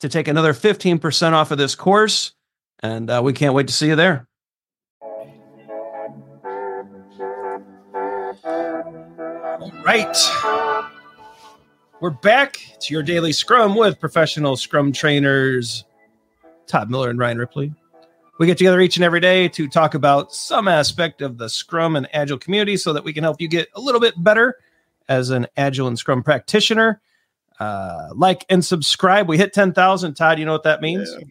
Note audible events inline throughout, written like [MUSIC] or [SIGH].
to take another 15% off of this course. And uh, we can't wait to see you there. All right. We're back. to your daily scrum with professional scrum trainers Todd Miller and Ryan Ripley. We get together each and every day to talk about some aspect of the Scrum and Agile community so that we can help you get a little bit better as an Agile and Scrum practitioner uh, like and subscribe. We hit 10,000. Todd, you know what that means? Yeah.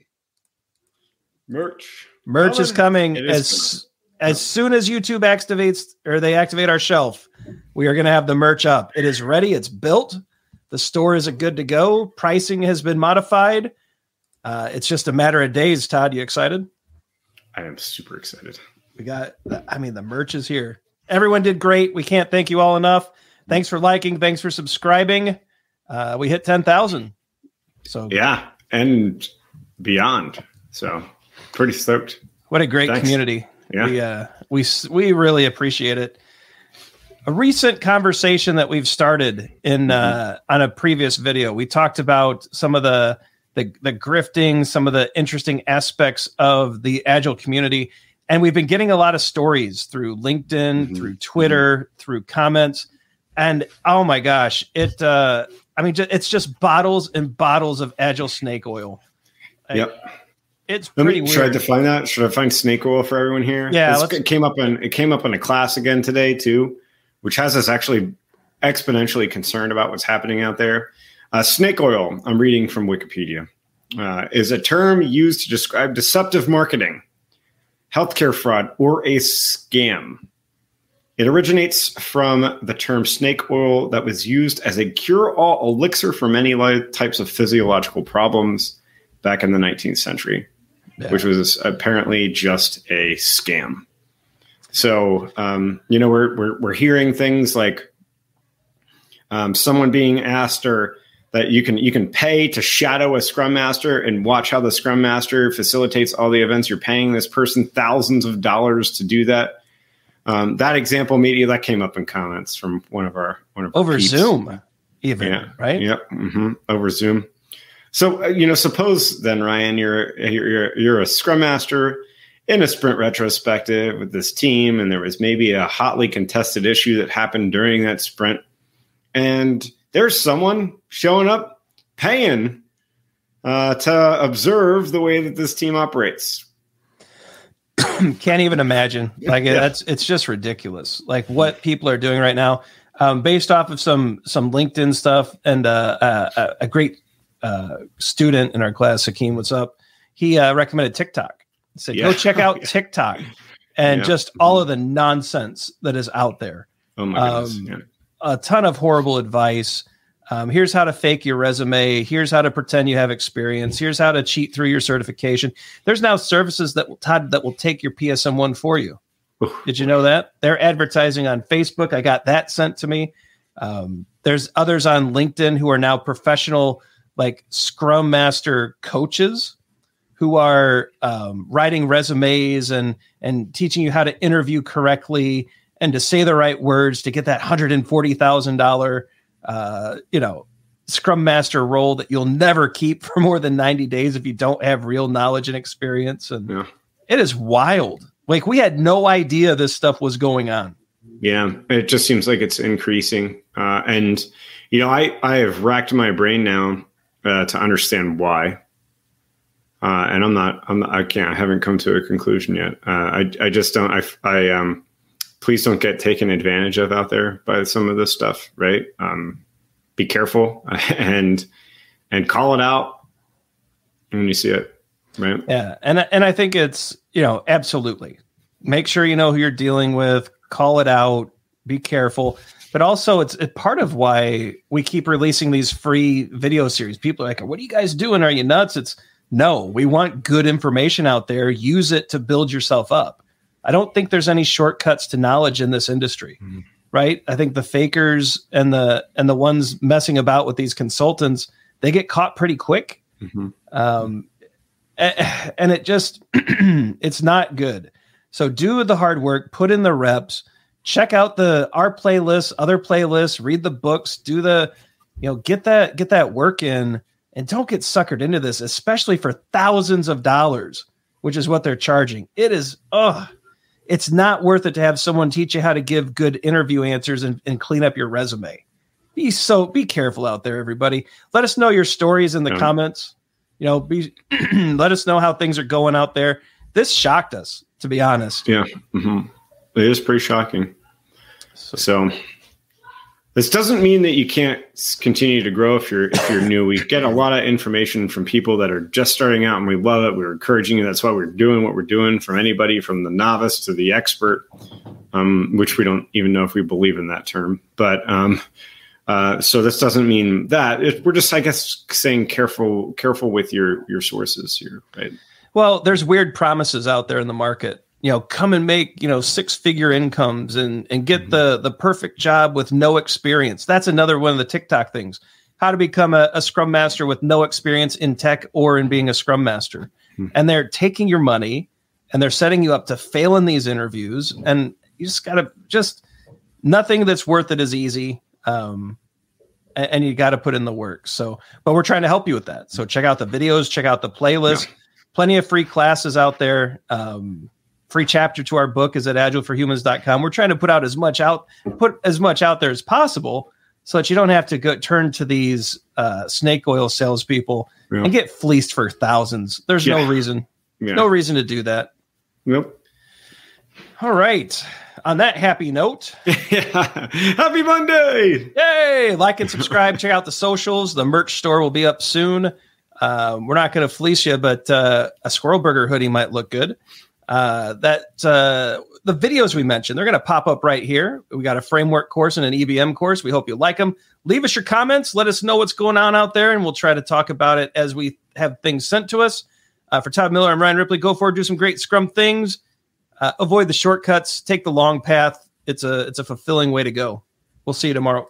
Merch. Merch is coming is as coming. as soon as YouTube activates or they activate our shelf. We are going to have the merch up. It is ready. It's built. The store is a good to go. Pricing has been modified. Uh, it's just a matter of days. Todd, you excited? I am super excited. We got. I mean, the merch is here. Everyone did great. We can't thank you all enough. Thanks for liking. Thanks for subscribing uh, we hit 10,000. So, yeah, and beyond. So, pretty stoked. What a great Thanks. community. Yeah. We, uh, we, we really appreciate it. A recent conversation that we've started in uh, mm-hmm. on a previous video, we talked about some of the, the the grifting, some of the interesting aspects of the agile community, and we've been getting a lot of stories through LinkedIn, mm-hmm. through Twitter, mm-hmm. through comments, and oh my gosh, it uh, I mean, it's just bottles and bottles of Agile snake oil. Yep. It's pretty me, Should I define that? Should I find snake oil for everyone here? Yeah. It came up in it came up in a class again today too, which has us actually exponentially concerned about what's happening out there. Uh, snake oil, I'm reading from Wikipedia, uh, is a term used to describe deceptive marketing, healthcare fraud, or a scam it originates from the term snake oil that was used as a cure all elixir for many types of physiological problems back in the 19th century, yeah. which was apparently just a scam. So, um, you know, we're, we're, we're hearing things like um, someone being asked or that you can you can pay to shadow a scrum master and watch how the scrum master facilitates all the events you're paying this person thousands of dollars to do that um, that example media that came up in comments from one of our one of over our Zoom, even yeah. right? Yep, mm-hmm. over Zoom. So uh, you know, suppose then Ryan, you're you're you're a Scrum Master in a sprint retrospective with this team, and there was maybe a hotly contested issue that happened during that sprint, and there's someone showing up paying uh, to observe the way that this team operates [COUGHS] can't even imagine. Like yeah. that's it's just ridiculous. Like what people are doing right now, um, based off of some some LinkedIn stuff and uh, uh, a great uh, student in our class, Hakeem, what's up? He uh, recommended TikTok. He said, yeah. "Go check out [LAUGHS] yeah. TikTok," and just all of the nonsense that is out there. Oh my goodness! Um, a ton of horrible advice. Um, here's how to fake your resume. Here's how to pretend you have experience. Here's how to cheat through your certification. There's now services that will Todd that will take your PSM one for you. Did you know that they're advertising on Facebook? I got that sent to me. Um, there's others on LinkedIn who are now professional, like Scrum Master coaches. who are um, writing resumes and and teaching you how to interview correctly and to say the right words to get that hundred and forty thousand dollar, uh, you know, scrum master role that you'll never keep [LAUGHS] for more than ninety days if you don't have real knowledge and experience. And yeah. it is wild. Like we had no idea this stuff was going on. Yeah, it just seems like it's increasing, uh, and you know, I I have racked my brain now uh, to understand why. Uh, and I'm not, I'm not, I can't, I haven't come to a conclusion yet. Uh, I, I just don't, I, I, um, please don't get taken advantage of out there by some of this stuff, right? Um, be careful [LAUGHS] and, and call it out when you see it, right? Yeah. And, and I think it's, you know, absolutely make sure you know who you're dealing with, call it out, be careful but also it's, it's part of why we keep releasing these free video series. People are like, "What are you guys doing? Are you nuts?" It's no, we want good information out there. Use it to build yourself up. I don't think there's any shortcuts to knowledge in this industry. Mm-hmm. Right? I think the fakers and the and the ones messing about with these consultants, they get caught pretty quick. Mm-hmm. Um, and it just [CLEARS THROAT] it's not good. So do the hard work, put in the reps check out the our playlists, other playlists, read the books, do the you know, get that get that work in and don't get suckered into this, especially for thousands of dollars, which is what they're charging. It is oh, it's not worth it to have someone teach you how to give good interview answers and, and clean up your resume. Be so be careful out there, everybody. Let us know your stories in the comments. You know, be [CLEARS THROAT] let us know how things are going out there. This shocked us, to be honest. Yeah. Mm-hmm. It is pretty shocking. So, so, this doesn't mean that you can't continue to grow if you're if you're new. We get a lot of information from people that are just starting out, and we love it. We're encouraging you. That's why we're doing what we're doing. From anybody from the novice to the expert, um, which we don't even know if we believe in that term, but. Um, uh, so this doesn't mean that it, we're just, I guess, saying careful, careful with your your sources here, right? Well, there's weird promises out there in the market you know come and make you know six figure incomes and and get mm-hmm. the the perfect job with no experience. That's another one of the tiktok things. How to become a, a scrum master with no experience in tech or in being a scrum master. Mm-hmm. and they're taking your money and they're setting you up to fail in these interviews. And you just gotta just nothing that's worth it is easy um and, and you got to put in the work. So but we're trying to help you with that. So check out the videos check out the playlist. Yeah. plenty of free classes out there. Um free chapter to our book is at agileforhumans.com. We're trying to put out as much out put as much out there as possible so that you don't have to go turn to these uh, snake oil salespeople yeah. and get fleeced for thousands. There's yeah. no reason. Yeah. No reason to do that. Yep. All right. On that happy note, [LAUGHS] happy Monday! Yay! Like and subscribe. Check out the socials. The merch store will be up soon. Uh, we're not going to fleece you, but uh, a squirrel burger hoodie might look good uh, that uh, the videos we mentioned they're going to pop up right here. We got a framework course and an ebm course. We hope you like them leave us your comments. Let us know what's going on out there and we'll try to talk about it as we have things sent to us. Uh, for todd miller i'm ryan ripley. Go forward do some great scrum things. Uh, avoid the shortcuts. Take the long path. It's a it's a fulfilling way to go. We'll see you tomorrow